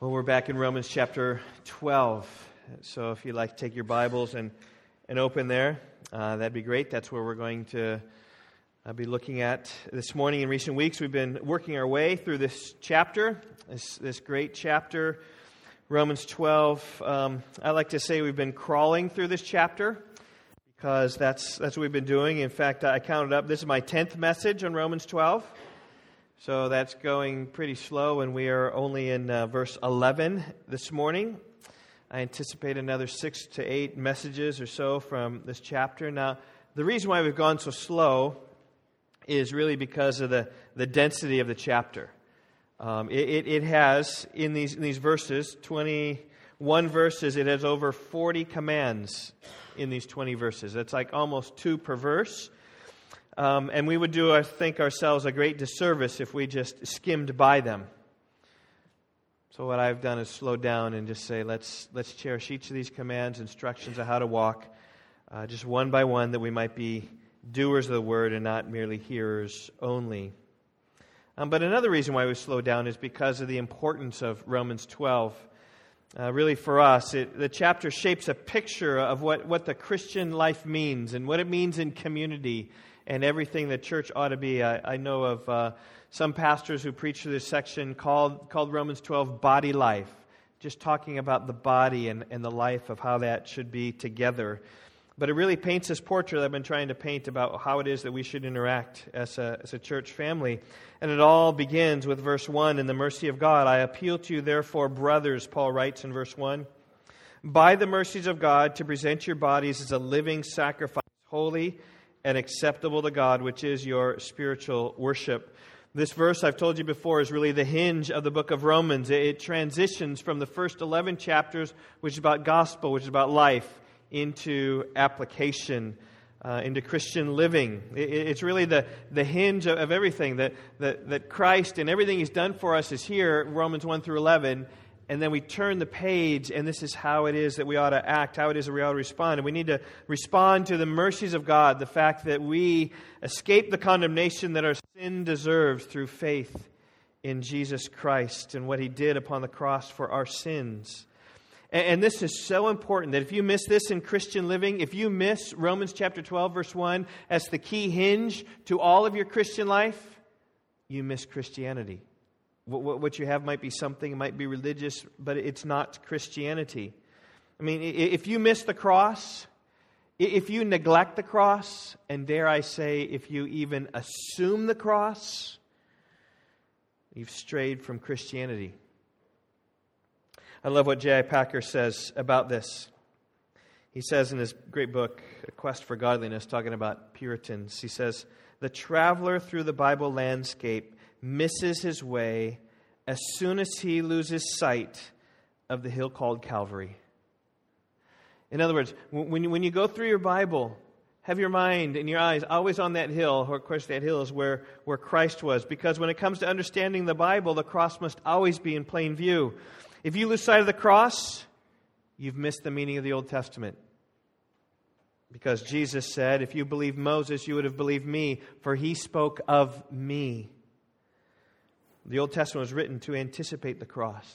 Well, we're back in Romans chapter 12. So if you'd like to take your Bibles and, and open there, uh, that'd be great. That's where we're going to uh, be looking at this morning. In recent weeks, we've been working our way through this chapter, this, this great chapter, Romans 12. Um, I like to say we've been crawling through this chapter because that's, that's what we've been doing. In fact, I counted up, this is my 10th message on Romans 12. So that's going pretty slow, and we are only in uh, verse 11 this morning. I anticipate another six to eight messages or so from this chapter. Now, the reason why we've gone so slow is really because of the, the density of the chapter. Um, it, it, it, has, in these, in these verses, 21 verses, it has over 40 commands in these 20 verses. That's like almost two per verse. Um, and we would do, I think, ourselves a great disservice if we just skimmed by them. So what I've done is slow down and just say, let's, let's cherish each of these commands, instructions of how to walk, uh, just one by one, that we might be doers of the word and not merely hearers only. Um, but another reason why we slow down is because of the importance of Romans 12. Uh, really, for us, it, the chapter shapes a picture of what, what the Christian life means and what it means in community and everything the church ought to be. I, I know of uh, some pastors who preach through this section called, called Romans 12 body life, just talking about the body and, and the life of how that should be together. But it really paints this portrait I've been trying to paint about how it is that we should interact as a, as a church family. And it all begins with verse 1 In the mercy of God, I appeal to you, therefore, brothers, Paul writes in verse 1, by the mercies of God, to present your bodies as a living sacrifice, holy and acceptable to God, which is your spiritual worship. This verse, I've told you before, is really the hinge of the book of Romans. It transitions from the first 11 chapters, which is about gospel, which is about life, into application, uh, into Christian living. it's really the, the hinge of, of everything. That, that, that Christ and everything He's done for us is here, Romans 1 through 11, and then we turn the page, and this is how it is that we ought to act, how it is that we ought to respond. And we need to respond to the mercies of God, the fact that we escape the condemnation that our sin deserves through faith in Jesus Christ and what he did upon the cross for our sins. And, this is so important that if you miss this in Christian living, if you miss Romans chapter 12, verse 1 as the key hinge to all of your Christian life, you miss Christianity. What you have might be something, it might be religious, but it's not Christianity. I mean, if you miss the cross, if you neglect the cross, and dare I say, if you even assume the cross, you've strayed from Christianity. I love what J.I. Packer says about this. He says in his great book, A Quest for Godliness, talking about Puritans, he says, The traveler through the Bible landscape misses his way as soon as he loses sight of the hill called Calvary. In other words, when you, when you go through your Bible, have your mind and your eyes always on that hill. Or of course, that hill is where, where Christ was. Because when it comes to understanding the Bible, the cross must always be in plain view. If you lose sight of the cross, you've missed the meaning of the Old Testament. Because Jesus said, If you believe Moses, you would have believed me, for he spoke of me. The Old Testament was written to anticipate the cross.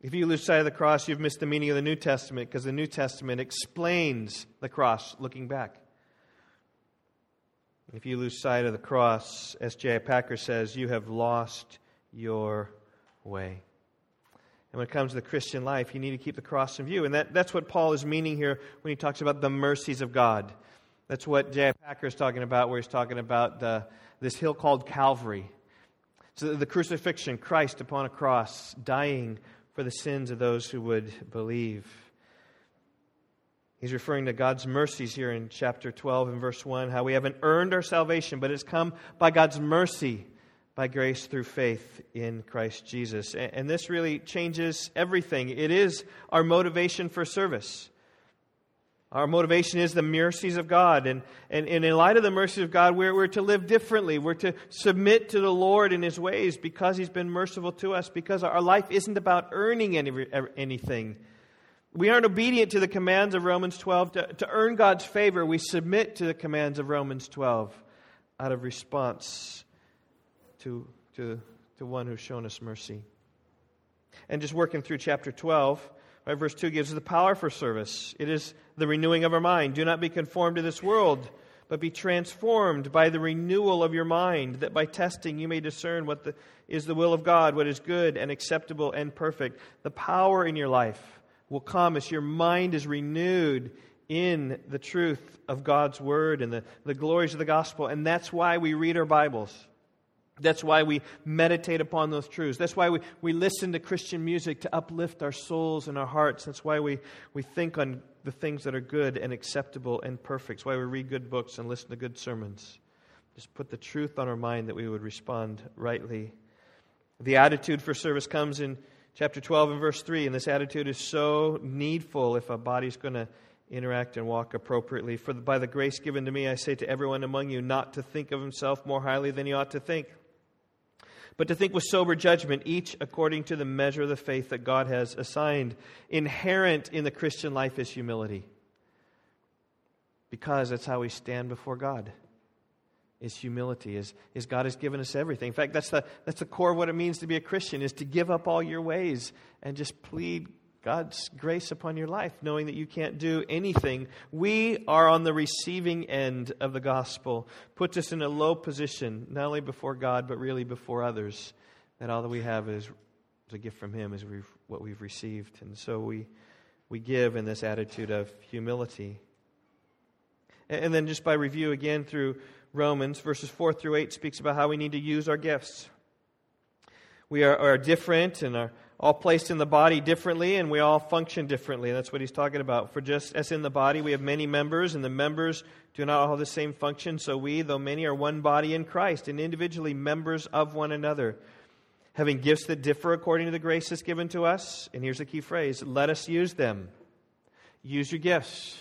If you lose sight of the cross, you've missed the meaning of the New Testament because the New Testament explains the cross looking back. If you lose sight of the cross, as J. Packer says, you have lost your way. And when it comes to the Christian life, you need to keep the cross in view. And that, that's what Paul is meaning here when he talks about the mercies of God. That's what J. Packer is talking about, where he's talking about the, this hill called Calvary. So the crucifixion, Christ upon a cross, dying for the sins of those who would believe. He's referring to God's mercies here in chapter 12 and verse 1, how we haven't earned our salvation, but it's come by God's mercy, by grace through faith in Christ Jesus. And this really changes everything. It is our motivation for service. Our motivation is the mercies of God. And, and, and in light of the mercies of God, we're, we're to live differently. We're to submit to the Lord in His ways because He's been merciful to us, because our life isn't about earning any, anything. We aren't obedient to the commands of Romans 12 to, to earn God's favor. We submit to the commands of Romans 12 out of response to, to, to one who's shown us mercy. And just working through chapter 12, right, verse 2 gives us the power for service. It is the renewing of our mind. Do not be conformed to this world, but be transformed by the renewal of your mind, that by testing you may discern what the, is the will of God, what is good and acceptable and perfect. The power in your life will come as your mind is renewed in the truth of God's Word and the, the glories of the gospel. And that's why we read our Bibles. That's why we meditate upon those truths. That's why we, we listen to Christian music to uplift our souls and our hearts. That's why we, we think on the things that are good and acceptable and perfect. That's why we read good books and listen to good sermons. Just put the truth on our mind that we would respond rightly. The attitude for service comes in chapter 12 and verse 3, and this attitude is so needful if a body's going to interact and walk appropriately. For by the grace given to me, I say to everyone among you not to think of himself more highly than he ought to think but to think with sober judgment, each according to the measure of the faith that God has assigned. Inherent in the Christian life is humility, because that's how we stand before God. Is humility, is, is God has given us everything. In fact, that's the, that's the core of what it means to be a Christian, is to give up all your ways and just plead God's grace upon your life, knowing that you can't do anything. We are on the receiving end of the gospel. Puts us in a low position, not only before God, but really before others. That all that we have is a gift from Him, is what we've received. And so we, we give in this attitude of humility. And then, just by review again through Romans, verses 4 through 8 speaks about how we need to use our gifts. We are, are different and are all placed in the body differently and we all function differently. That's what he's talking about. For just as in the body we have many members and the members do not all have the same function, so we, though many, are one body in Christ and individually members of one another. Having gifts that differ according to the grace that's given to us, and here's the key phrase let us use them. Use your gifts.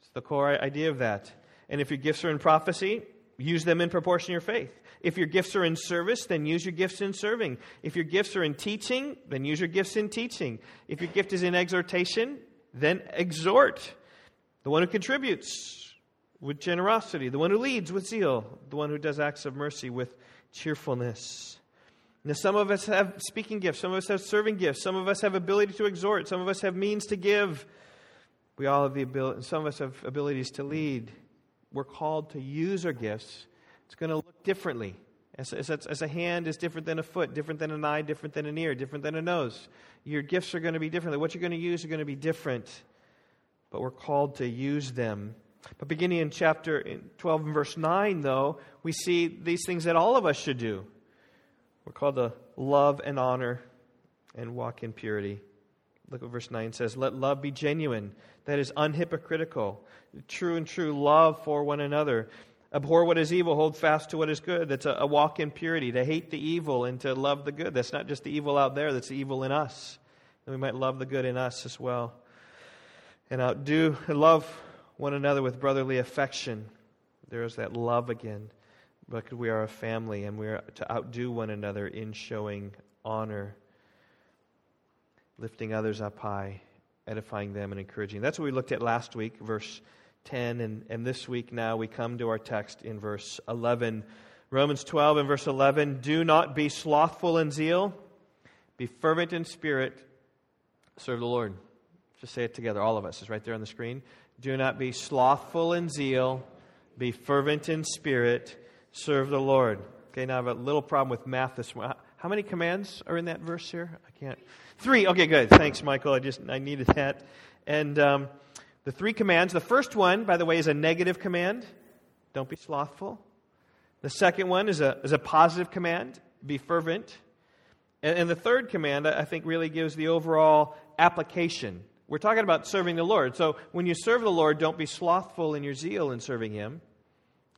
It's the core idea of that. And if your gifts are in prophecy, use them in proportion to your faith. If your gifts are in service, then use your gifts in serving. If your gifts are in teaching, then use your gifts in teaching. If your gift is in exhortation, then exhort. The one who contributes with generosity, the one who leads with zeal, the one who does acts of mercy with cheerfulness. Now, some of us have speaking gifts, some of us have serving gifts, some of us have ability to exhort, some of us have means to give. We all have the ability, some of us have abilities to lead. We're called to use our gifts it's going to look differently. As, as, as, a hand is different than a foot, different than an eye, different than an ear, different than a nose. Your gifts are going to be different. What you're going to use are going to be different, but we're called to use them. But beginning in chapter 12 and verse 9, though, we see these things that all of us should do. We're called to love and honor and walk in purity. Look what verse 9 says Let love be genuine, that is unhypocritical, true and true love for one another. Abhor what is evil, hold fast to what is good. That's a, a, walk in purity, to hate the evil and to love the good. That's not just the evil out there, that's the evil in us. And we might love the good in us as well. And outdo, love one another with brotherly affection. There is that love again. Because we are a family and we are to outdo one another in showing honor, lifting others up high, edifying them and encouraging. That's what we looked at last week, verse 10. And, and this week now we come to our text in verse 11. Romans 12 and verse 11 Do not be slothful in zeal, be fervent in spirit, serve the Lord. Just say it together, all of us. It's right there on the screen. Do not be slothful in zeal, be fervent in spirit, serve the Lord. Okay, now I have a little problem with math this morning. How many commands are in that verse here? I can't. Three. Okay, good. Thanks, Michael. I just I needed that. And um, the three commands. The first one, by the way, is a negative command don't be slothful. The second one is a, is a positive command be fervent. And, and the third command, I think, really gives the overall application. We're talking about serving the Lord. So when you serve the Lord, don't be slothful in your zeal in serving Him.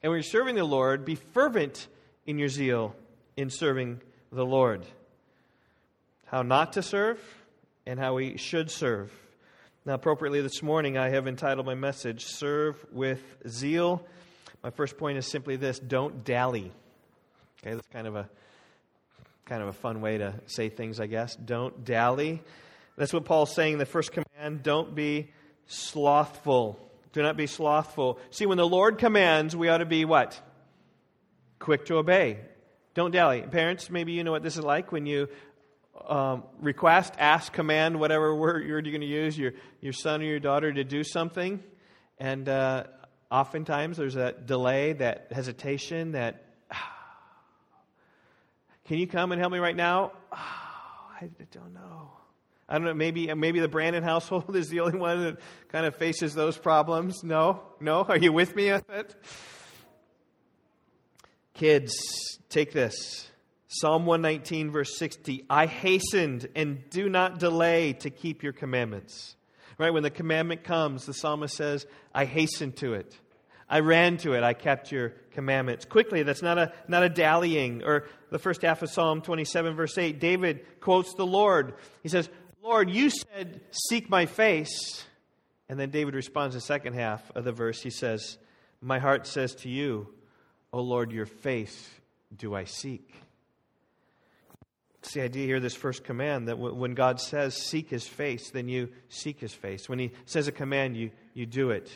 And when you're serving the Lord, be fervent in your zeal in serving the Lord. How not to serve and how we should serve. Now, appropriately this morning, I have entitled my message, Serve with Zeal. My first point is simply this don't dally. Okay, that's kind of a kind of a fun way to say things, I guess. Don't dally. That's what Paul's saying in the first command. Don't be slothful. Do not be slothful. See, when the Lord commands, we ought to be what? Quick to obey. Don't dally. Parents, maybe you know what this is like when you um, request, ask, command, whatever word you're going to use, your, your son or your daughter to do something. And uh, oftentimes there's that delay, that hesitation, that, can you come and help me right now? I don't know. I don't know, maybe, maybe the Brandon household is the only one that kind of faces those problems. No? No? Are you with me on it? Kids, take this. Psalm 119, verse 60 I hastened and do not delay to keep your commandments. Right? When the commandment comes, the psalmist says, I hastened to it. I ran to it. I kept your commandments. Quickly, that's not a, not a dallying. Or the first half of Psalm 27, verse 8, David quotes the Lord. He says, Lord, you said, Seek my face. And then David responds the second half of the verse. He says, My heart says to you, O Lord, your face do I seek. It's the idea here, this first command, that when God says, Seek his face, then you seek his face. When he says a command, you, you do it.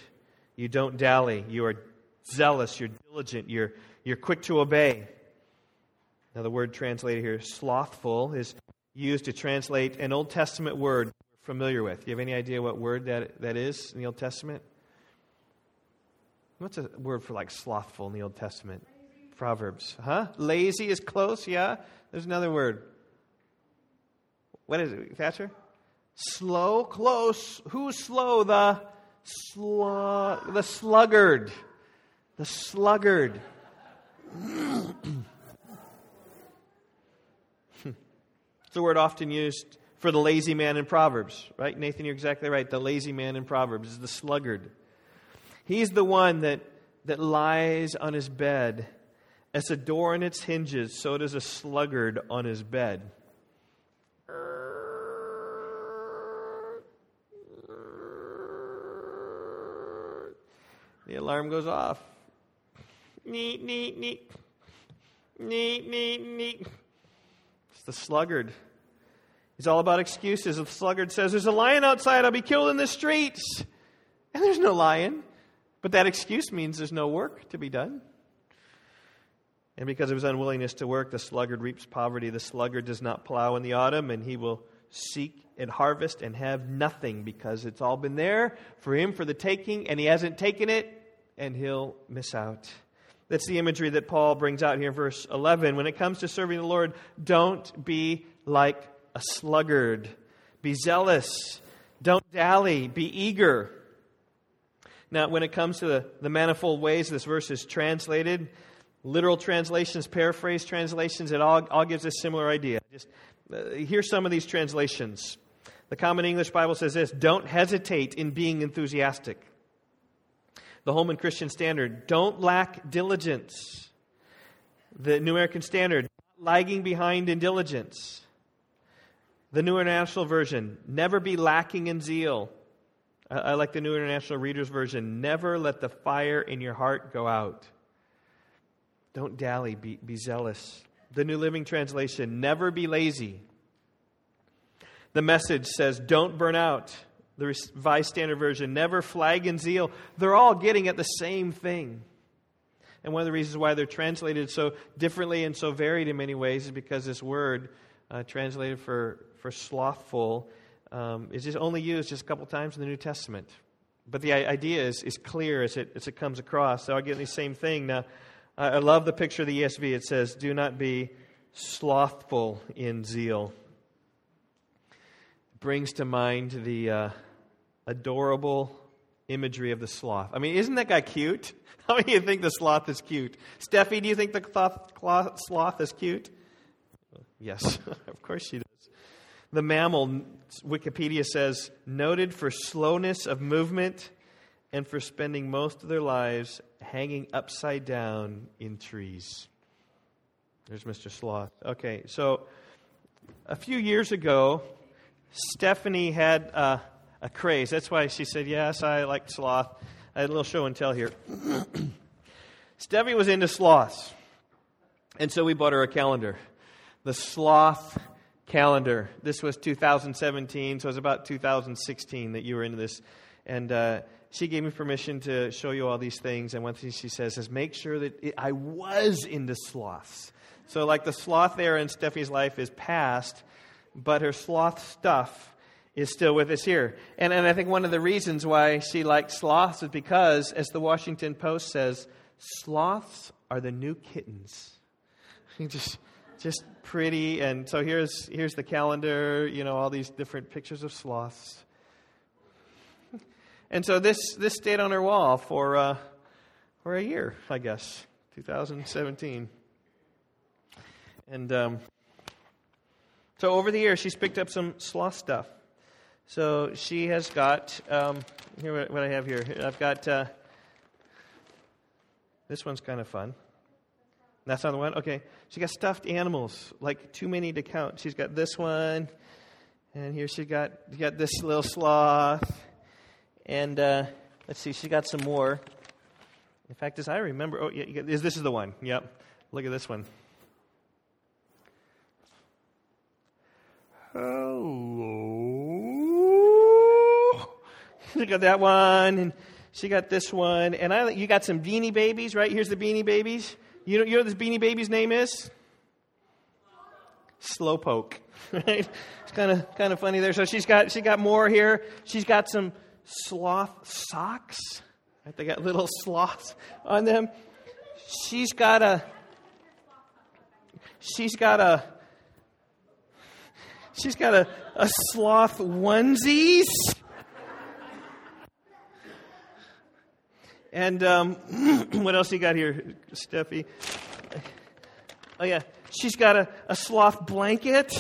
You don't dally. You are zealous. You're diligent. You're, you're quick to obey. Now, the word translated here, slothful, is used to translate an Old Testament word we're familiar with. Do you have any idea what word that, that is in the Old Testament? What's a word for like slothful in the Old Testament? Proverbs. Huh? Lazy is close, yeah? There's another word. What is it, Thatcher? Slow, close. Who's slow? The slug, the sluggard. The sluggard. It's a word often used for the lazy man in Proverbs, right? Nathan, you're exactly right. The lazy man in Proverbs is the sluggard. He's the one that, that lies on his bed. As a door on its hinges, so does a sluggard on his bed. The alarm goes off. Neat, neat, neat. Neat, neat, neat. It's the sluggard. He's all about excuses. The sluggard says, There's a lion outside. I'll be killed in the streets. And there's no lion. But that excuse means there's no work to be done. And because of his unwillingness to work, the sluggard reaps poverty. The sluggard does not plow in the autumn, and he will seek and harvest and have nothing because it's all been there for him for the taking, and he hasn't taken it, and he'll miss out. That's the imagery that Paul brings out here in verse 11. When it comes to serving the Lord, don't be like a sluggard. Be zealous. Don't dally. Be eager. Now, when it comes to the, the manifold ways this verse is translated, literal translations, paraphrase translations, it all, all gives a similar idea. Just uh, here's some of these translations. The Common English Bible says this Don't hesitate in being enthusiastic the Holman Christian Standard, don't lack diligence. The New American Standard, lagging behind in diligence. The New International Version, never be lacking in zeal. I, I like the New International Reader's Version, never let the fire in your heart go out. Don't dally, be, be zealous. The New Living Translation, never be lazy. The message says, don't burn out the Revised Standard Version, never flag in zeal. They're all getting at the same thing. And one of the reasons why they're translated so differently and so varied in many ways is because this word, uh, translated for, for slothful, um, is just only used just a couple times in the New Testament. But the idea is, is clear as it, as it comes across. So I get the same thing. Now, I love the picture of the ESV. It says, Do not be slothful in zeal. It brings to mind the. Uh, adorable imagery of the sloth. I mean, isn't that guy cute? How many of you think the sloth is cute? Steffi, do you think the sloth is cute? Yes, of course she does. The mammal, Wikipedia says, noted for slowness of movement and for spending most of their lives hanging upside down in trees. There's Mr. Sloth. Okay, so a few years ago, Stephanie had. Uh, a craze. That's why she said, Yes, I like sloth. I had a little show and tell here. Steffi was into sloths. And so we bought her a calendar. The sloth calendar. This was 2017, so it was about 2016 that you were into this. And uh, she gave me permission to show you all these things. And one thing she says is, make sure that it, I was into sloths. So, like the sloth there in Steffi's life is past, but her sloth stuff is still with us here. And, and I think one of the reasons why she likes sloths is because, as the Washington Post says, sloths are the new kittens. just, just pretty. And so here's, here's the calendar, you know, all these different pictures of sloths. And so this, this stayed on her wall for, uh, for a year, I guess, 2017. And um, so over the years, she's picked up some sloth stuff. So she has got, um, here what I have here. I've got, uh, this one's kind of fun. That's not the one? Okay. She got stuffed animals, like too many to count. She's got this one, and here she got, got this little sloth. And uh, let's see, she got some more. In fact, as I remember, oh, yeah, this is the one. Yep. Look at this one. Hello. She got that one, and she got this one, and I. You got some Beanie Babies, right? Here's the Beanie Babies. You know, you know what this Beanie Baby's name is? Slowpoke. Right? It's kind of kind of funny there. So she's got she got more here. She's got some sloth socks. Right? They got little sloths on them. She's got a. She's got a She's got a, a sloth onesies. And um, what else you got here, Steffi? Oh, yeah. She's got a, a sloth blanket.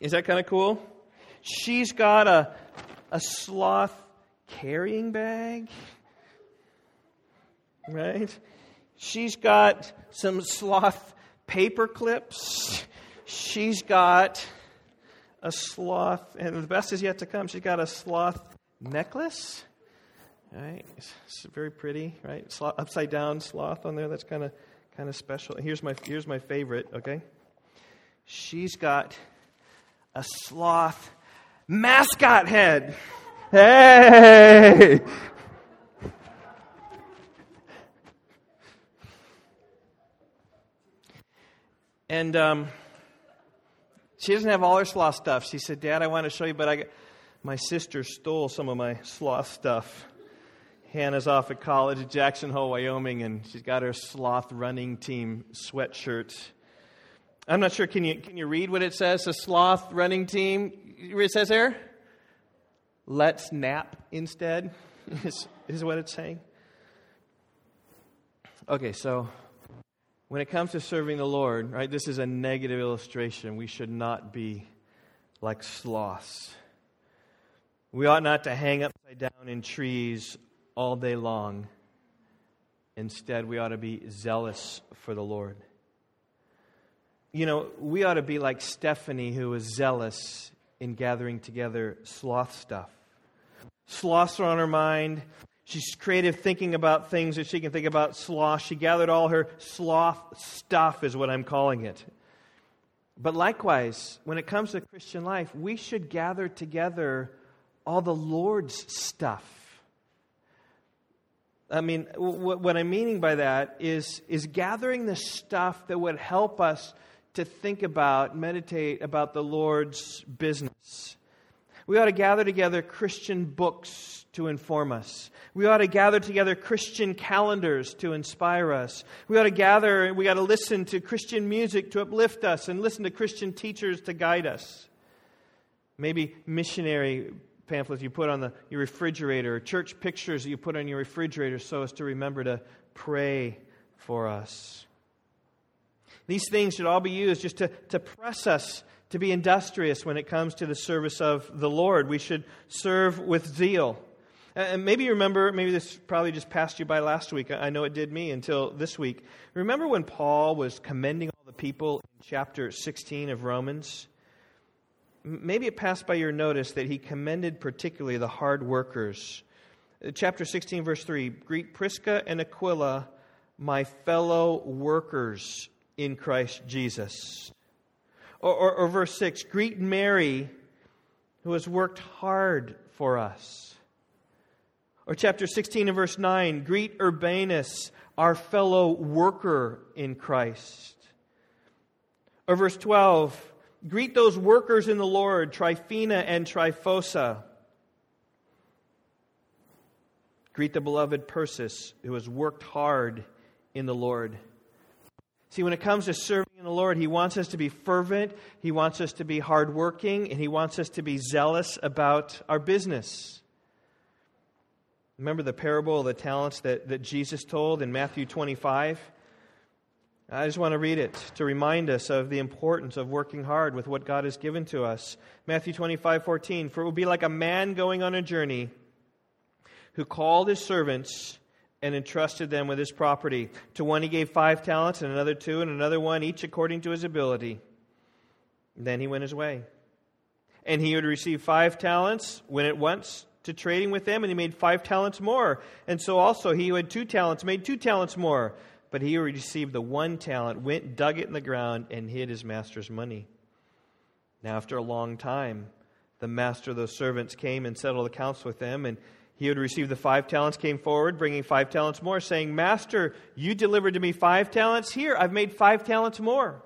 Is that kind of cool? She's got a, a sloth carrying bag. Right? She's got some sloth paper clips. She's got a sloth, and the best is yet to come. She's got a sloth necklace. Right, it's very pretty, right? Sloth, upside down sloth on there. That's kind of kind of special. Here's my here's my favorite. Okay, she's got a sloth mascot head. Hey, And um, she doesn't have all her sloth stuff. She said, Dad, I want to show you, but I my sister stole some of my sloth stuff. Hannah's off at college at Jackson Hole, Wyoming, and she's got her sloth running team sweatshirt. I'm not sure. Can you, can you read what it says? A sloth running team. It says there? Let's nap instead, is, is what it's saying. Okay, so when it comes to serving the Lord, right, this is a negative illustration. We should not be like sloths. We ought not to hang upside down in trees all day long. Instead, we ought to be zealous for the Lord. You know, we ought to be like Stephanie, who was zealous in gathering together sloth stuff. Sloths are on her mind. She's creative thinking about things that she can think about sloth. She gathered all her sloth stuff, is what I'm calling it. But likewise, when it comes to Christian life, we should gather together all the Lord's stuff. I mean, what I'm meaning by that is, is gathering the stuff that would help us to think about, meditate about the Lord's business. We ought to gather together Christian books to inform us. We ought to gather together Christian calendars to inspire us. We ought to gather, we ought to listen to Christian music to uplift us and listen to Christian teachers to guide us. Maybe missionary pamphlets you put on the, your refrigerator, church pictures that you put on your refrigerator so as to remember to pray for us. These things should all be used just to, to press us to be industrious when it comes to the service of the Lord. We should serve with zeal. And maybe you remember, maybe this probably just passed you by last week. I know it did me until this week. Remember when Paul was commending all the people in chapter 16 of Romans? Maybe it passed by your notice that he commended particularly the hard workers. Uh, chapter 16, verse 3 Greet Prisca and Aquila, my fellow workers in Christ Jesus. Or, or, or verse 6 Greet Mary, who has worked hard for us. Or chapter 16 and verse 9 greet Urbanus, our fellow worker in Christ. Or verse 12 Greet those workers in the Lord, Tryphaena and Tryphosa. Greet the beloved Persis, who has worked hard in the Lord. See, when it comes to serving in the Lord, He wants us to be fervent, He wants us to be hardworking, and He wants us to be zealous about our business. Remember the parable of the talents that, that Jesus told in Matthew 25? I just want to read it to remind us of the importance of working hard with what God has given to us. Matthew 25, 14. For it will be like a man going on a journey who called his servants and entrusted them with his property. To one he gave five talents, and another two, and another one, each according to his ability. then he went his way. And he would receive five talents, went at once to trading with them, and he made five talents more. And so also he who had two talents made two talents more. But he who received the one talent went, dug it in the ground, and hid his master's money. Now, after a long time, the master of those servants came and settled accounts with them, and he who had received the five talents came forward, bringing five talents more, saying, Master, you delivered to me five talents. Here, I've made five talents more.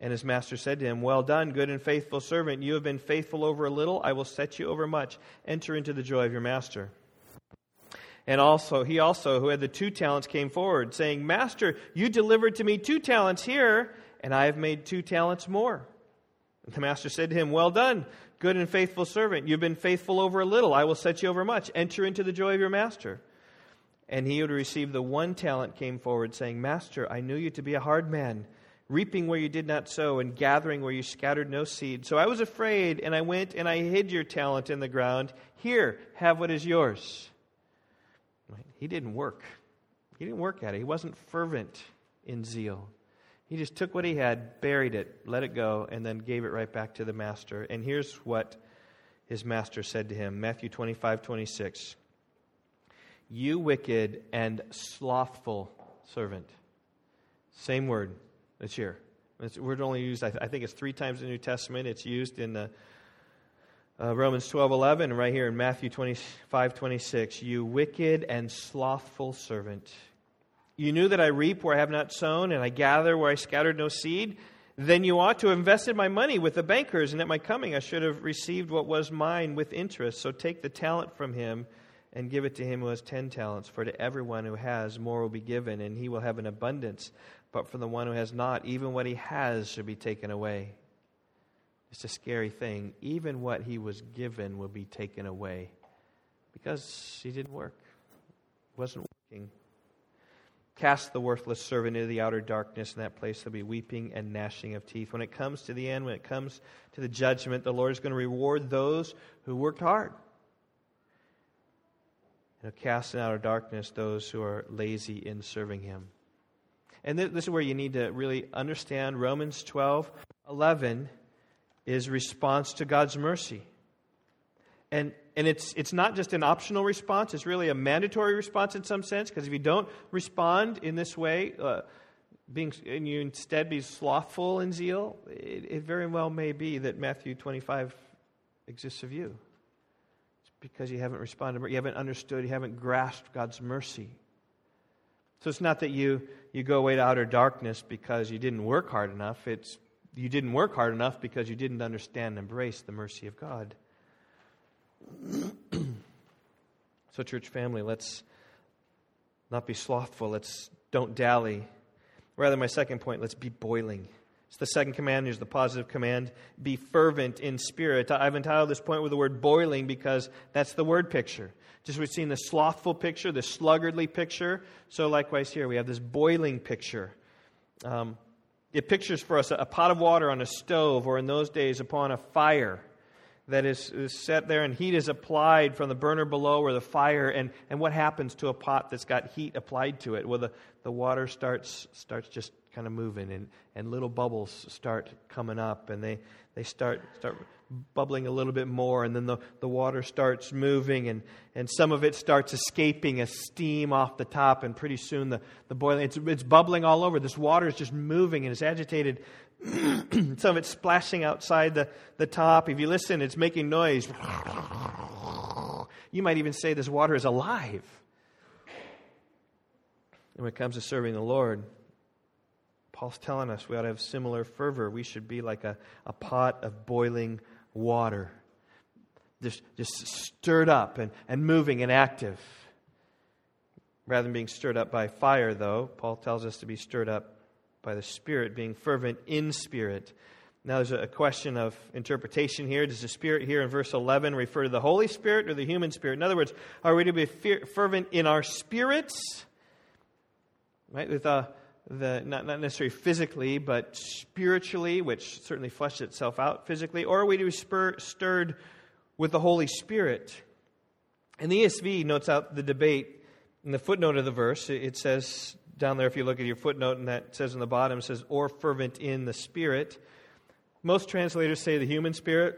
And his master said to him, Well done, good and faithful servant. You have been faithful over a little. I will set you over much. Enter into the joy of your master. And also, he also, who had the two talents, came forward, saying, Master, you delivered to me two talents here, and I have made two talents more. And the master said to him, Well done, good and faithful servant. You've been faithful over a little. I will set you over much. Enter into the joy of your master. And he who had received the one talent came forward, saying, Master, I knew you to be a hard man, reaping where you did not sow, and gathering where you scattered no seed. So I was afraid, and I went and I hid your talent in the ground. Here, have what is yours. He didn't work. He didn't work at it. He wasn't fervent in zeal. He just took what he had, buried it, let it go, and then gave it right back to the master. And here's what his master said to him Matthew 25, 26. You wicked and slothful servant. Same word that's here. It's word only used, I, think it's three times in the New Testament. It's used in the uh, Romans 12, 11, right here in Matthew 25, 26. You wicked and slothful servant. You knew that I reap where I have not sown, and I gather where I scattered no seed. Then you ought to have invested my money with the bankers, and at my coming I should have received what was mine with interest. So take the talent from him and give it to him who has ten talents. For to everyone who has, more will be given, and he will have an abundance. But from the one who has not, even what he has should be taken away. It's a scary thing. Even what he was given will be taken away because he didn't work, wasn't working. Cast the worthless servant into the outer darkness. and that place there'll be weeping and gnashing of teeth. When it comes to the end, when it comes to the judgment, the Lord is going to reward those who worked hard. He'll cast in outer darkness those who are lazy in serving Him. And this is where you need to really understand Romans 12 11 is response to God's mercy. And, and it's, it's not just an optional response, it's really a mandatory response in some sense, because if you don't respond in this way, uh, being, and you instead be slothful in zeal, it, it very well may be that Matthew 25 exists of you. It's because you haven't responded, you haven't understood, you haven't grasped God's mercy. So it's not that you, you go away to outer darkness because you didn't work hard enough. It's you didn't work hard enough because you didn't understand and embrace the mercy of God. so, church family, let's not be slothful. Let's don't dally. Rather, my second point, let's be boiling. It's the second command. Here's the positive command be fervent in spirit. I've entitled this point with the word boiling because that's the word picture. Just we've seen the slothful picture, the sluggardly picture. So, likewise, here we have this boiling picture. Um, it pictures for us a pot of water on a stove, or in those days upon a fire that is, is, set there and heat is applied from the burner below or the fire. And, and what happens to a pot that's got heat applied to it? Well, the, the water starts, starts just kind of moving and, and little bubbles start coming up and they, they start, start bubbling a little bit more, and then the, the water starts moving, and, and some of it starts escaping as steam off the top, and pretty soon the, the boiling, it's, it's bubbling all over. This water is just moving and it's agitated. some of it's splashing outside the, the top. If you listen, it's making noise. You might even say this water is alive. And when it comes to serving the Lord, Paul's telling us we ought to have similar fervor. We should be like a, a pot of boiling water, just, just stirred up and, and moving and active. Rather than being stirred up by fire, though, Paul tells us to be stirred up by the Spirit, being fervent in spirit. Now, there's a question of interpretation here. Does the Spirit here in verse 11 refer to the Holy Spirit or the human Spirit? In other words, are we to be fervent in our spirits? Right? With uh, the, not, not necessarily physically, but spiritually, which certainly fleshes itself out physically, or are we to be spur, stirred with the Holy Spirit? And the ESV notes out the debate in the footnote of the verse, it says down there, if you look at your footnote, and that says in the bottom, says, or fervent in the Spirit. Most translators say the human spirit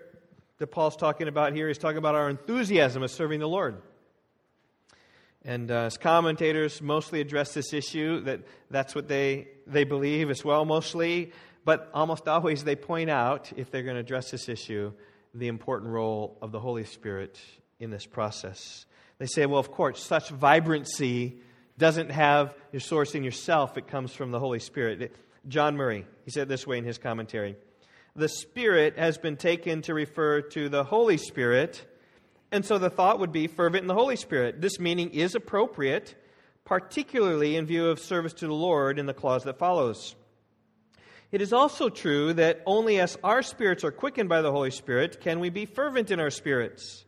that Paul's talking about here. He's talking about our enthusiasm of serving the Lord. And uh, as commentators mostly address this issue, that that's what they, they believe as well, mostly. But almost always they point out, if they're going to address this issue, the important role of the Holy Spirit in this process. They say, well, of course, such vibrancy doesn't have your source in yourself, it comes from the Holy Spirit. John Murray, he said this way in his commentary The Spirit has been taken to refer to the Holy Spirit, and so the thought would be fervent in the Holy Spirit. This meaning is appropriate, particularly in view of service to the Lord in the clause that follows. It is also true that only as our spirits are quickened by the Holy Spirit can we be fervent in our spirits.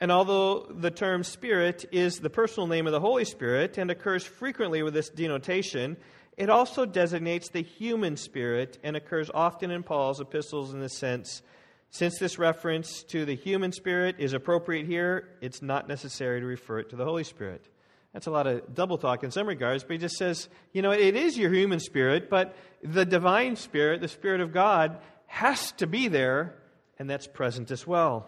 And although the term Spirit is the personal name of the Holy Spirit and occurs frequently with this denotation, it also designates the human spirit and occurs often in Paul's epistles in the sense since this reference to the human spirit is appropriate here, it's not necessary to refer it to the Holy Spirit. That's a lot of double talk in some regards, but he just says, you know, it is your human spirit, but the divine spirit, the Spirit of God, has to be there, and that's present as well.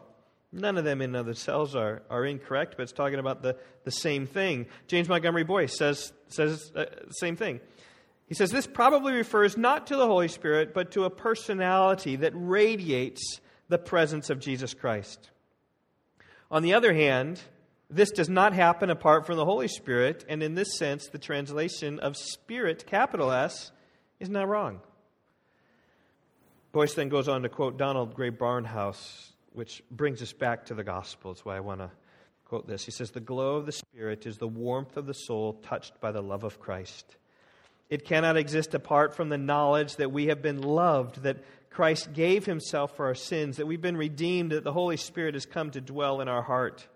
None of them in of themselves are, are incorrect, but it's talking about the, the same thing. James Montgomery Boice says, says uh, the same thing. He says this probably refers not to the Holy Spirit, but to a personality that radiates the presence of Jesus Christ. On the other hand, this does not happen apart from the Holy Spirit, and in this sense, the translation of Spirit, capital S, is not wrong. Boice then goes on to quote Donald Grey Barnhouse which brings us back to the gospel. That's why I want to quote this. He says, The glow of the Spirit is the warmth of the soul touched by the love of Christ. It cannot exist apart from the knowledge that we have been loved, that Christ gave himself for our sins, that we've been redeemed, that the Holy Spirit has come to dwell in our heart.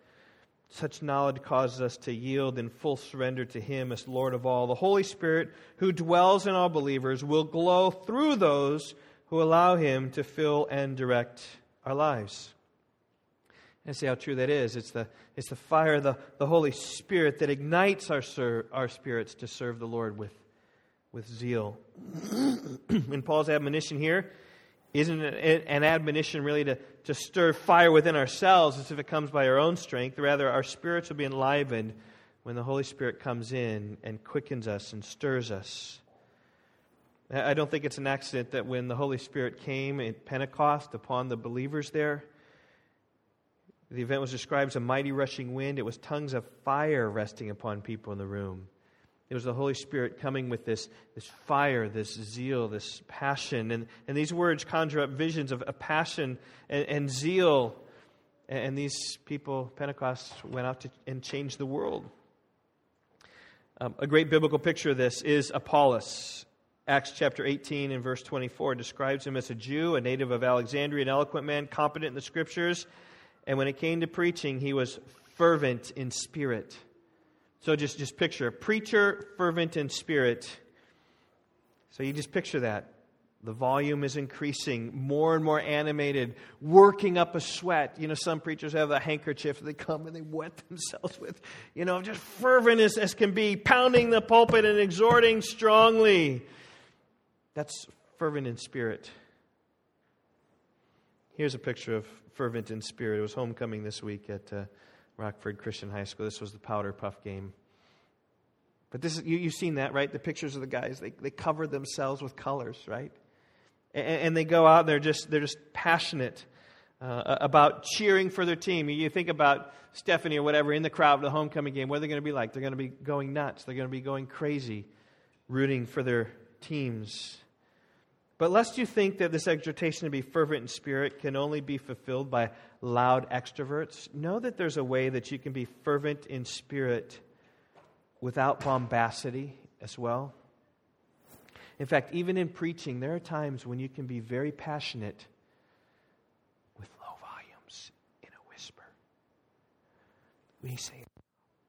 Such knowledge causes us to yield in full surrender to Him as Lord of all. The Holy Spirit, who dwells in all believers, will glow through those who allow Him to fill and direct our lives. And see how true that is. It's the, it's the fire of the, the Holy Spirit that ignites our, our spirits to serve the Lord with, with zeal. and Paul's admonition here isn't it an admonition really to, to stir fire within ourselves as if it comes by our own strength. Rather, our spirits will be enlivened when the Holy Spirit comes in and quickens us and stirs us. I don't think it's an accident that when the Holy Spirit came at Pentecost upon the believers there, the event was described as a mighty rushing wind. It was tongues of fire resting upon people in the room. It was the Holy Spirit coming with this, this fire, this zeal, this passion. And, and these words conjure up visions of a passion and, and zeal. And these people, Pentecost, went out to, and changed the world. Um, a great biblical picture of this is Apollos. Acts chapter 18 and verse 24 describes him as a Jew, a native of Alexandria, an eloquent man, competent in the scriptures. And when it came to preaching, he was fervent in spirit. So just, just picture a preacher, fervent in spirit. So you just picture that. The volume is increasing, more and more animated, working up a sweat. You know, some preachers have a handkerchief they come and they wet themselves with, you know, just fervent as, as can be, pounding the pulpit and exhorting strongly. That's fervent in spirit. Here's a picture of fervent in spirit. It was homecoming this week at uh, Rockford Christian High School. This was the powder puff game. But this is, you, you've seen that, right? The pictures of the guys, they, they cover themselves with colors, right? And, and they go out, and they're just, they're just passionate uh, about cheering for their team. You think about Stephanie or whatever in the crowd of the homecoming game, what are they going to be like? They're going to be going nuts. They're going to be going crazy, rooting for their teams. But lest you think that this exhortation to be fervent in spirit can only be fulfilled by loud extroverts, know that there's a way that you can be fervent in spirit without bombacity as well. In fact, even in preaching, there are times when you can be very passionate with low volumes in a whisper. We say,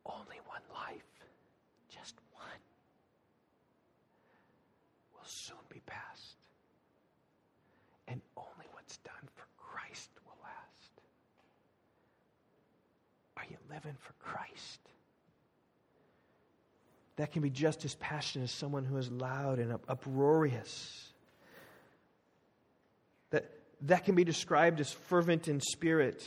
only one life, just one, will soon be past. And only what's done for Christ will last. Are you living for Christ? That can be just as passionate as someone who is loud and uproarious. That, that can be described as fervent in spirit.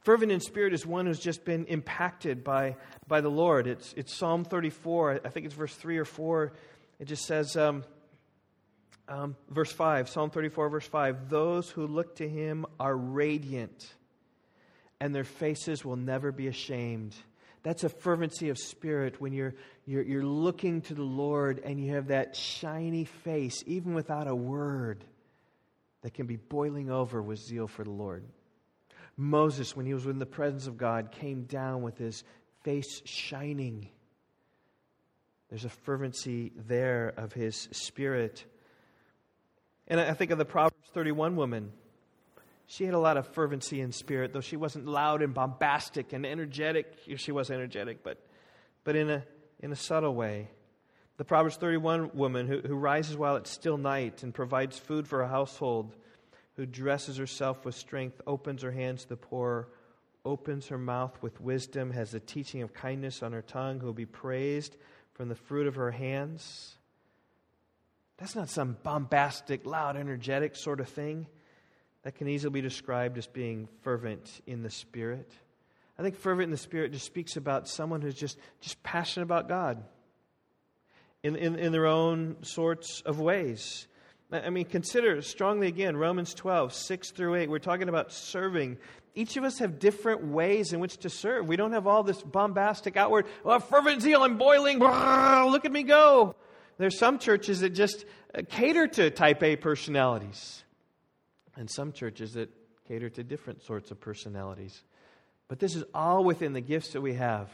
Fervent in spirit is one who's just been impacted by, by the Lord. It's, it's Psalm 34, I think it's verse 3 or 4. It just says, um, um, verse 5, Psalm 34, verse 5 Those who look to him are radiant, and their faces will never be ashamed. That's a fervency of spirit when you're, you're, you're looking to the Lord and you have that shiny face, even without a word, that can be boiling over with zeal for the Lord. Moses, when he was in the presence of God, came down with his face shining. There's a fervency there of his spirit. And I think of the Proverbs 31 woman. She had a lot of fervency in spirit, though she wasn't loud and bombastic and energetic. She was energetic, but, but in, a, in a subtle way. The Proverbs 31 woman who, who rises while it's still night and provides food for a household who dresses herself with strength, opens her hands to the poor, opens her mouth with wisdom, has the teaching of kindness on her tongue, who will be praised from the fruit of her hands. That's not some bombastic, loud, energetic sort of thing. That can easily be described as being fervent in the Spirit. I think fervent in the Spirit just speaks about someone who's just, just passionate about God in, in, in their own sorts of ways. I mean, consider strongly again Romans 12, 6 through 8. We're talking about serving. Each of us have different ways in which to serve. We don't have all this bombastic outward, oh, fervent zeal, I'm boiling, look at me go. There's some churches that just uh, cater to type A personalities, and some churches that cater to different sorts of personalities. But this is all within the gifts that we have.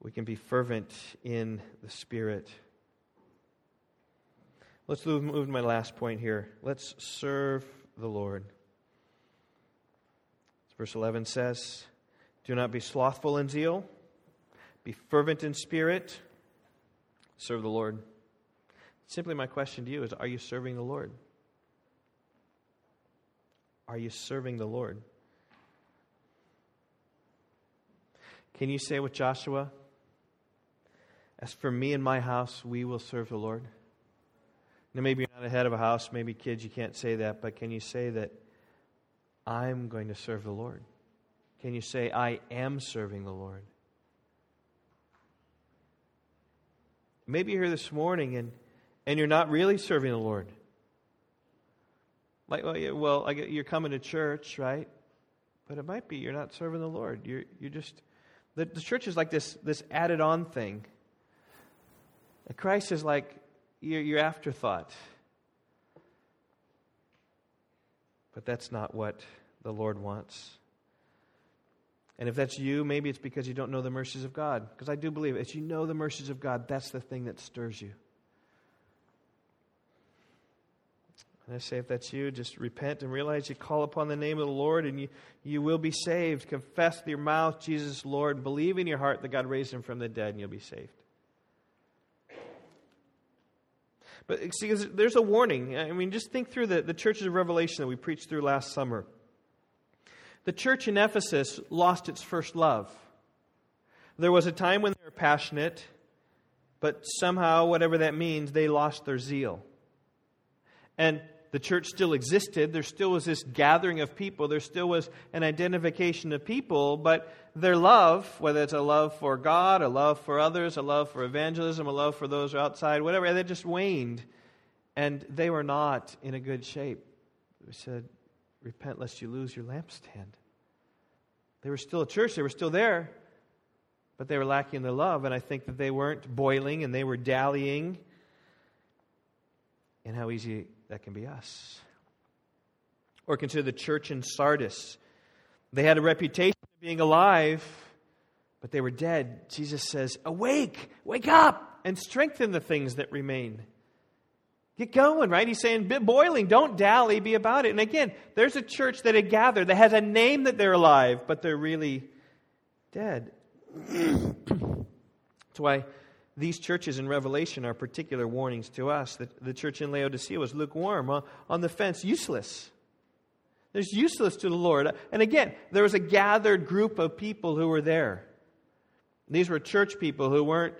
We can be fervent in the Spirit. Let's move, move to my last point here. Let's serve the Lord. Verse 11 says, Do not be slothful in zeal, be fervent in spirit, serve the Lord. Simply, my question to you is Are you serving the Lord? Are you serving the Lord? Can you say with Joshua, As for me and my house, we will serve the Lord? Now, maybe you're not ahead of a house, maybe kids, you can't say that, but can you say that I'm going to serve the Lord? Can you say, I am serving the Lord? Maybe you're here this morning and, and you're not really serving the Lord. Like, well, yeah, well I get, you're coming to church, right? But it might be you're not serving the Lord. You're, you're just, the, the church is like this, this added on thing. Christ is like your, your afterthought. But that's not what the Lord wants. And if that's you, maybe it's because you don't know the mercies of God. Because I do believe as you know the mercies of God, that's the thing that stirs you. And I say, if that's you, just repent and realize you call upon the name of the Lord and you, you will be saved. Confess with your mouth Jesus Lord and believe in your heart that God raised him from the dead and you'll be saved. But see, there's a warning. I mean, just think through the, the churches of Revelation that we preached through last summer. The church in Ephesus lost its first love. There was a time when they were passionate, but somehow, whatever that means, they lost their zeal. And the church still existed. There still was this gathering of people. There still was an identification of people, but their love, whether it's a love for God, a love for others, a love for evangelism, a love for those outside, whatever, they just waned. And they were not in a good shape. We said, Repent lest you lose your lampstand. They were still a church, they were still there, but they were lacking the love. And I think that they weren't boiling and they were dallying and how easy that can be us. Or consider the church in Sardis. They had a reputation of being alive, but they were dead. Jesus says, Awake, wake up, and strengthen the things that remain. Get going, right? He's saying, boiling, don't dally, be about it. And again, there's a church that had gathered that has a name that they're alive, but they're really dead. That's why these churches in Revelation are particular warnings to us. The, the church in Laodicea was lukewarm, uh, on the fence, useless. There's useless to the Lord. And again, there was a gathered group of people who were there. These were church people who weren't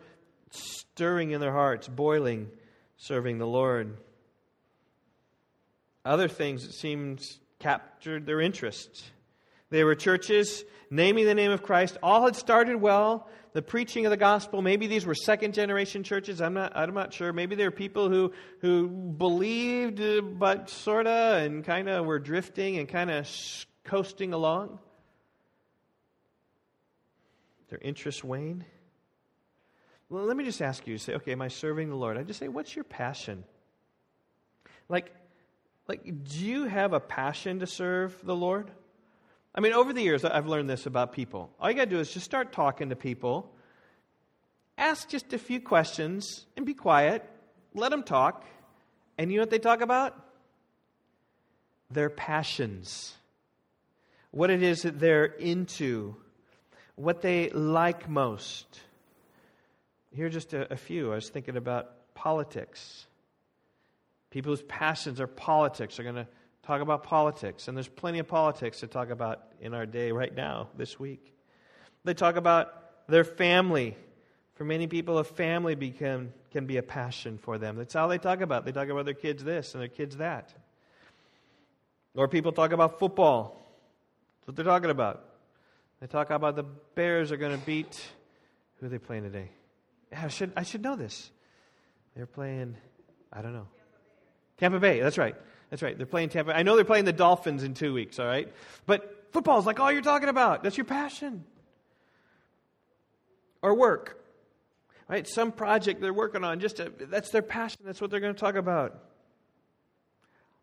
stirring in their hearts, boiling, serving the Lord. Other things, it seems, captured their interest. They were churches naming the name of Christ. All had started well. The preaching of the gospel. Maybe these were second generation churches. I'm not. I'm not sure. Maybe there are people who who believed, uh, but sorta, and kind of were drifting and kind of coasting along. Their interests wane. Well, let me just ask you. Say, okay, am I serving the Lord? I just say, what's your passion? Like, like, do you have a passion to serve the Lord? I mean, over the years, I've learned this about people. All you got to do is just start talking to people, ask just a few questions, and be quiet. Let them talk. And you know what they talk about? Their passions. What it is that they're into. What they like most. Here are just a, a few. I was thinking about politics. People whose passions are politics are going to talk about politics, and there's plenty of politics to talk about in our day right now, this week. They talk about their family. For many people, a family become, can be a passion for them. That's how they talk about. They talk about their kids this and their kids that. Or people talk about football. That's what they're talking about. They talk about the Bears are going to beat who are they playing today? I should I should know this. They're playing I don't know. Tampa Bay. That's right. That's right. They're playing Tampa. I know they're playing the Dolphins in two weeks, all right? But football is like all you're talking about. That's your passion. Or work. Right? Some project they're working on, just that's their passion. That's what they're going to talk about.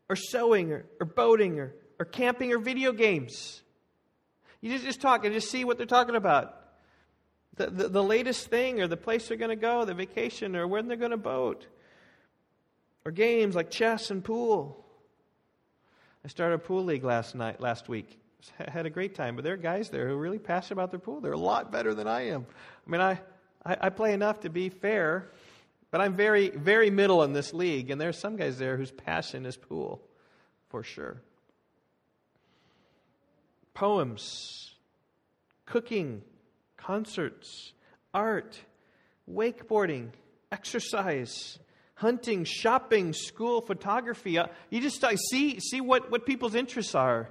Or sewing, or, or boating, or, or camping, or video games. You just, just talk and just see what they're talking about. The, the, the latest thing, or the place they're going to go, the vacation, or when they're going to boat. Or games like chess and pool. I started a pool league last night, last week. I had a great time, but there are guys there who are really passionate about their pool. They're a lot better than I am. I mean, I, I, I play enough to be fair, but I'm very, very middle in this league, and there's some guys there whose passion is pool, for sure. Poems, cooking, concerts, art, wakeboarding, exercise, hunting, shopping, school, photography. Uh, you just uh, see, see what, what people's interests are.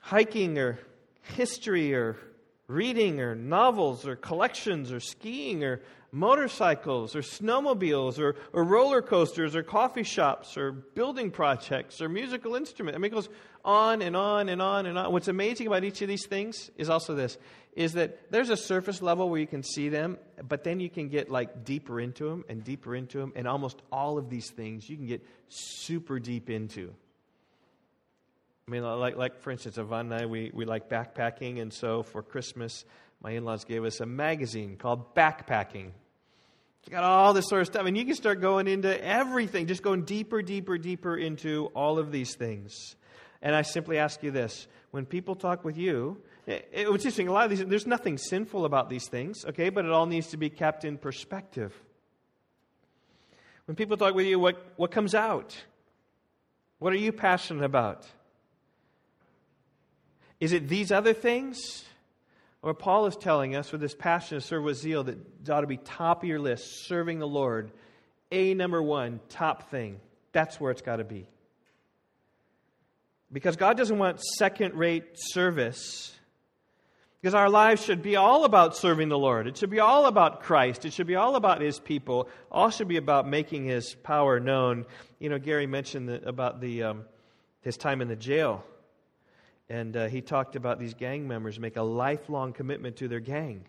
Hiking or history or reading or novels or collections or skiing or motorcycles or snowmobiles or, or roller coasters or coffee shops or building projects or musical instruments. I mean, it goes on and on and on and on. What's amazing about each of these things is also this is that there's a surface level where you can see them, but then you can get like deeper into them and deeper into them, and almost all of these things you can get super deep into. I mean, like, like for instance, Yvonne and I, we, we like backpacking, and so for Christmas, my in laws gave us a magazine called Backpacking. It's got all this sort of stuff, and you can start going into everything, just going deeper, deeper, deeper into all of these things. And I simply ask you this when people talk with you, it, it, it's interesting, a lot of these, there's nothing sinful about these things, okay, but it all needs to be kept in perspective. When people talk with you, what, what comes out? What are you passionate about? Is it these other things? Or Paul is telling us with this passion to serve with zeal that ought to be top of your list, serving the Lord. A number one, top thing. That's where it's got to be. Because God doesn't want second rate service. Because our lives should be all about serving the Lord. It should be all about Christ. It should be all about His people. All should be about making His power known. You know, Gary mentioned the, about the, um, his time in the jail. And uh, he talked about these gang members make a lifelong commitment to their gang.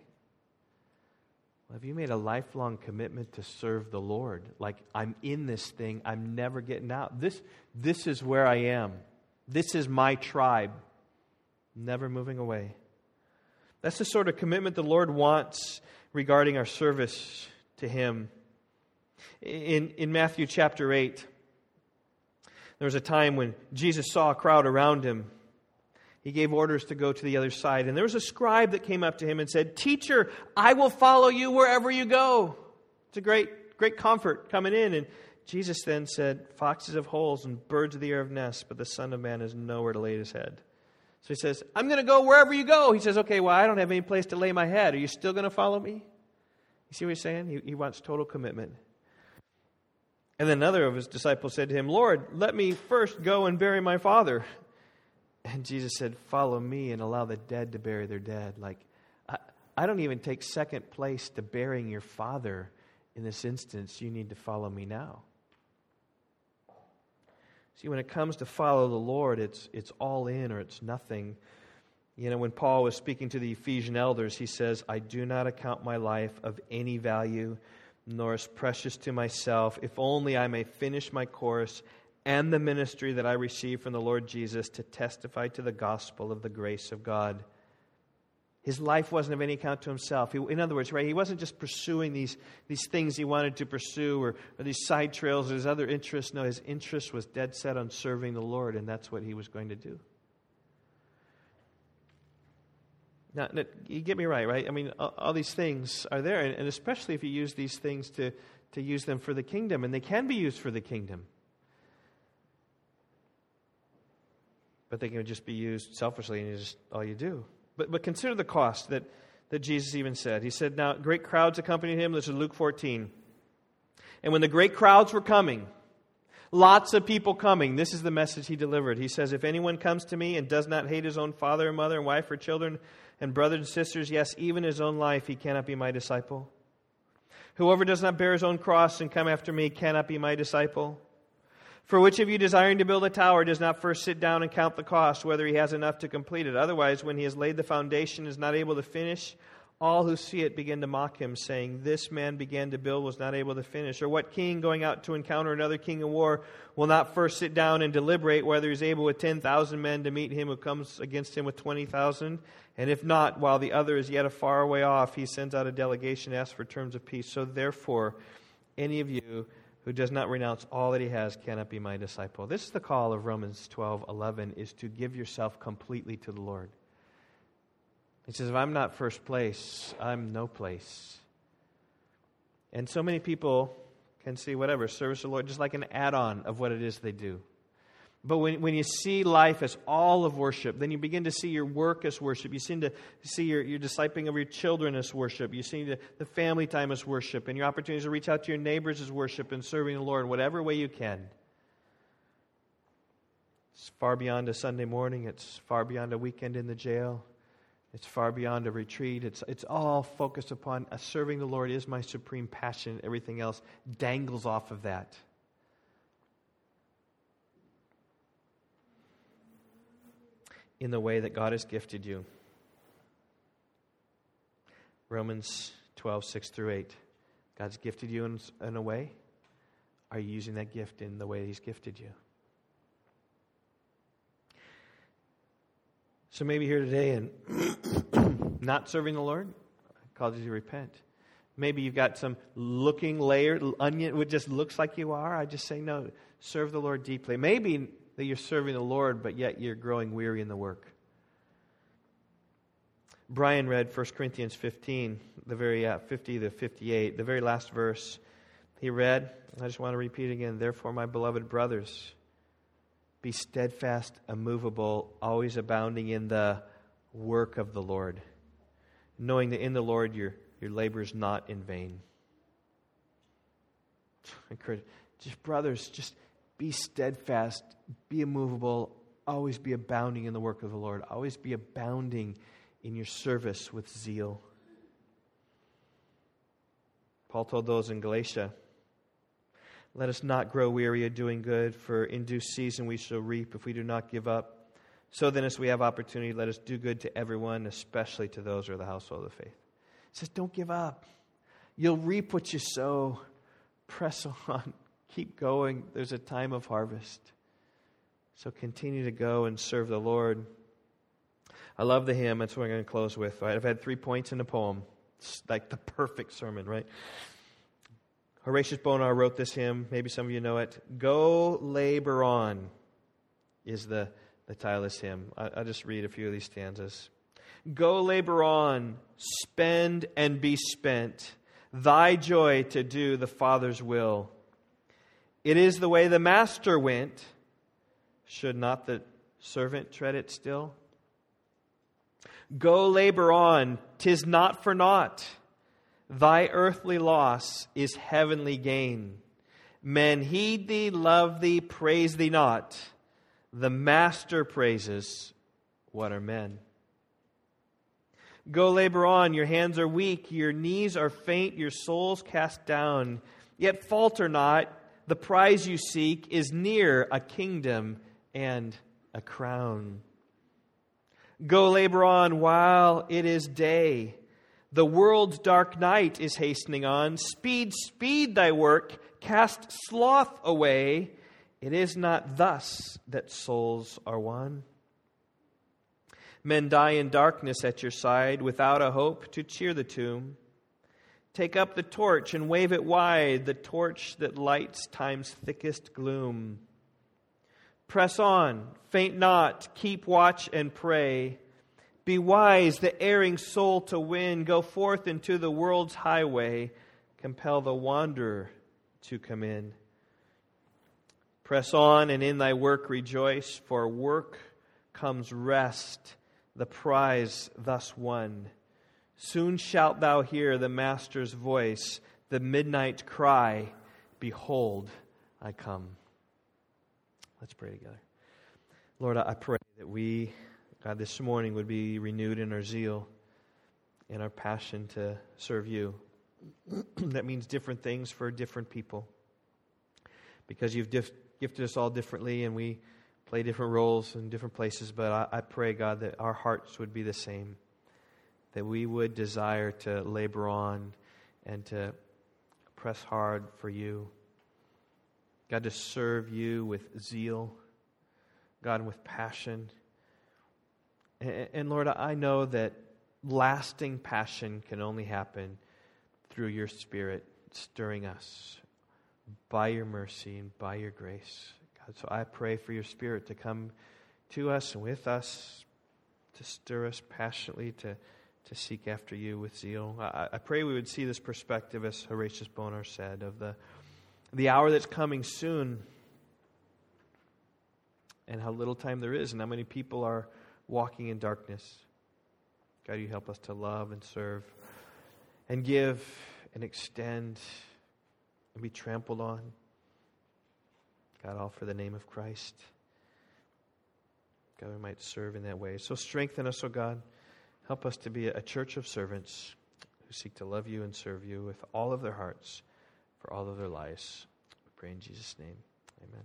Well, have you made a lifelong commitment to serve the Lord? Like, I'm in this thing, I'm never getting out. This, this is where I am. This is my tribe. Never moving away. That's the sort of commitment the Lord wants regarding our service to Him. In, in Matthew chapter 8, there was a time when Jesus saw a crowd around him he gave orders to go to the other side. And there was a scribe that came up to him and said, Teacher, I will follow you wherever you go. It's a great, great comfort coming in. And Jesus then said, Foxes have holes and birds of the air have nests, but the Son of Man has nowhere to lay his head. So he says, I'm going to go wherever you go. He says, Okay, well, I don't have any place to lay my head. Are you still going to follow me? You see what he's saying? He, he wants total commitment. And then another of his disciples said to him, Lord, let me first go and bury my father. And Jesus said, Follow me and allow the dead to bury their dead. Like, I, I don't even take second place to burying your father in this instance. You need to follow me now. See, when it comes to follow the Lord, it's, it's all in or it's nothing. You know, when Paul was speaking to the Ephesian elders, he says, I do not account my life of any value, nor as precious to myself, if only I may finish my course and the ministry that I received from the Lord Jesus to testify to the gospel of the grace of God. His life wasn't of any account to himself. He, in other words, right, he wasn't just pursuing these, these things he wanted to pursue or, or these side trails or his other interests. No, his interest was dead set on serving the Lord, and that's what he was going to do. Now, you get me right, right? I mean, all, all these things are there, and, and especially if you use these things to, to use them for the kingdom, and they can be used for the kingdom. But they can just be used selfishly and you just all you do. But, but consider the cost that, that Jesus even said. He said, Now, great crowds accompanied him. This is Luke 14. And when the great crowds were coming, lots of people coming, this is the message he delivered. He says, If anyone comes to me and does not hate his own father and mother and wife or children and brothers and sisters, yes, even his own life, he cannot be my disciple. Whoever does not bear his own cross and come after me cannot be my disciple. For which of you desiring to build a tower does not first sit down and count the cost, whether he has enough to complete it? Otherwise, when he has laid the foundation and is not able to finish, all who see it begin to mock him, saying, This man began to build, was not able to finish. Or what king going out to encounter another king in war will not first sit down and deliberate whether he's able with 10,000 men to meet him who comes against him with 20,000? And if not, while the other is yet a far way off, he sends out a delegation to ask for terms of peace. So therefore, any of you who does not renounce all that he has cannot be my disciple. This is the call of Romans 12 11 is to give yourself completely to the Lord. He says, if I'm not first place, I'm no place. And so many people can see whatever, service the Lord, just like an add on of what it is they do. But when, when you see life as all of worship, then you begin to see your work as worship. You seem to see your, your discipling of your children as worship. You see the, the family time as worship, and your opportunities to reach out to your neighbors as worship and serving the Lord whatever way you can. It's far beyond a Sunday morning, it's far beyond a weekend in the jail. It's far beyond a retreat. It's, it's all focused upon uh, serving the Lord is my supreme passion. Everything else dangles off of that. In the way that God has gifted you. Romans 12, 6 through 8. God's gifted you in, in a way. Are you using that gift in the way He's gifted you? So maybe here today and not serving the Lord, call you to repent. Maybe you've got some looking layer, onion, it just looks like you are. I just say, no, serve the Lord deeply. Maybe that you're serving the Lord, but yet you're growing weary in the work. Brian read 1 Corinthians 15, the very uh, 50 to 58, the very last verse. He read, I just want to repeat again, therefore, my beloved brothers, be steadfast, immovable, always abounding in the work of the Lord, knowing that in the Lord your, your labor is not in vain. Just brothers, just be steadfast, be immovable, always be abounding in the work of the Lord, always be abounding in your service with zeal. Paul told those in Galatia, Let us not grow weary of doing good, for in due season we shall reap if we do not give up. So then, as we have opportunity, let us do good to everyone, especially to those who are the household of faith. He says, Don't give up. You'll reap what you sow. Press on. Keep going. There's a time of harvest. So continue to go and serve the Lord. I love the hymn. That's what I'm going to close with. Right? I've had three points in the poem. It's like the perfect sermon, right? Horatius Bonar wrote this hymn. Maybe some of you know it. Go labor on is the, the title of this hymn. I, I'll just read a few of these stanzas. Go labor on, spend and be spent, thy joy to do the Father's will. It is the way the Master went. Should not the servant tread it still? Go labor on, tis not for naught. Thy earthly loss is heavenly gain. Men heed thee, love thee, praise thee not. The Master praises what are men. Go labor on, your hands are weak, your knees are faint, your souls cast down. Yet falter not, the prize you seek is near a kingdom and a crown. Go labor on while it is day. The world's dark night is hastening on. Speed, speed thy work, cast sloth away. It is not thus that souls are won. Men die in darkness at your side without a hope to cheer the tomb. Take up the torch and wave it wide, the torch that lights time's thickest gloom. Press on, faint not, keep watch and pray. Be wise, the erring soul to win. Go forth into the world's highway. Compel the wanderer to come in. Press on and in thy work rejoice, for work comes rest, the prize thus won. Soon shalt thou hear the Master's voice, the midnight cry, Behold, I come. Let's pray together. Lord, I pray that we, God, this morning would be renewed in our zeal and our passion to serve you. that means different things for different people. Because you've dif- gifted us all differently and we play different roles in different places, but I, I pray, God, that our hearts would be the same. That we would desire to labor on and to press hard for you. God, to serve you with zeal, God, with passion. And, Lord, I know that lasting passion can only happen through your Spirit stirring us by your mercy and by your grace. God, so I pray for your Spirit to come to us and with us, to stir us passionately to, to seek after you with zeal. I, I pray we would see this perspective, as Horatius Bonar said, of the the hour that's coming soon, and how little time there is, and how many people are walking in darkness. God, you help us to love and serve and give and extend and be trampled on. God, all for the name of Christ. God, we might serve in that way. So strengthen us, O oh God. Help us to be a church of servants who seek to love you and serve you with all of their hearts for all of their lives. We pray in Jesus' name. Amen.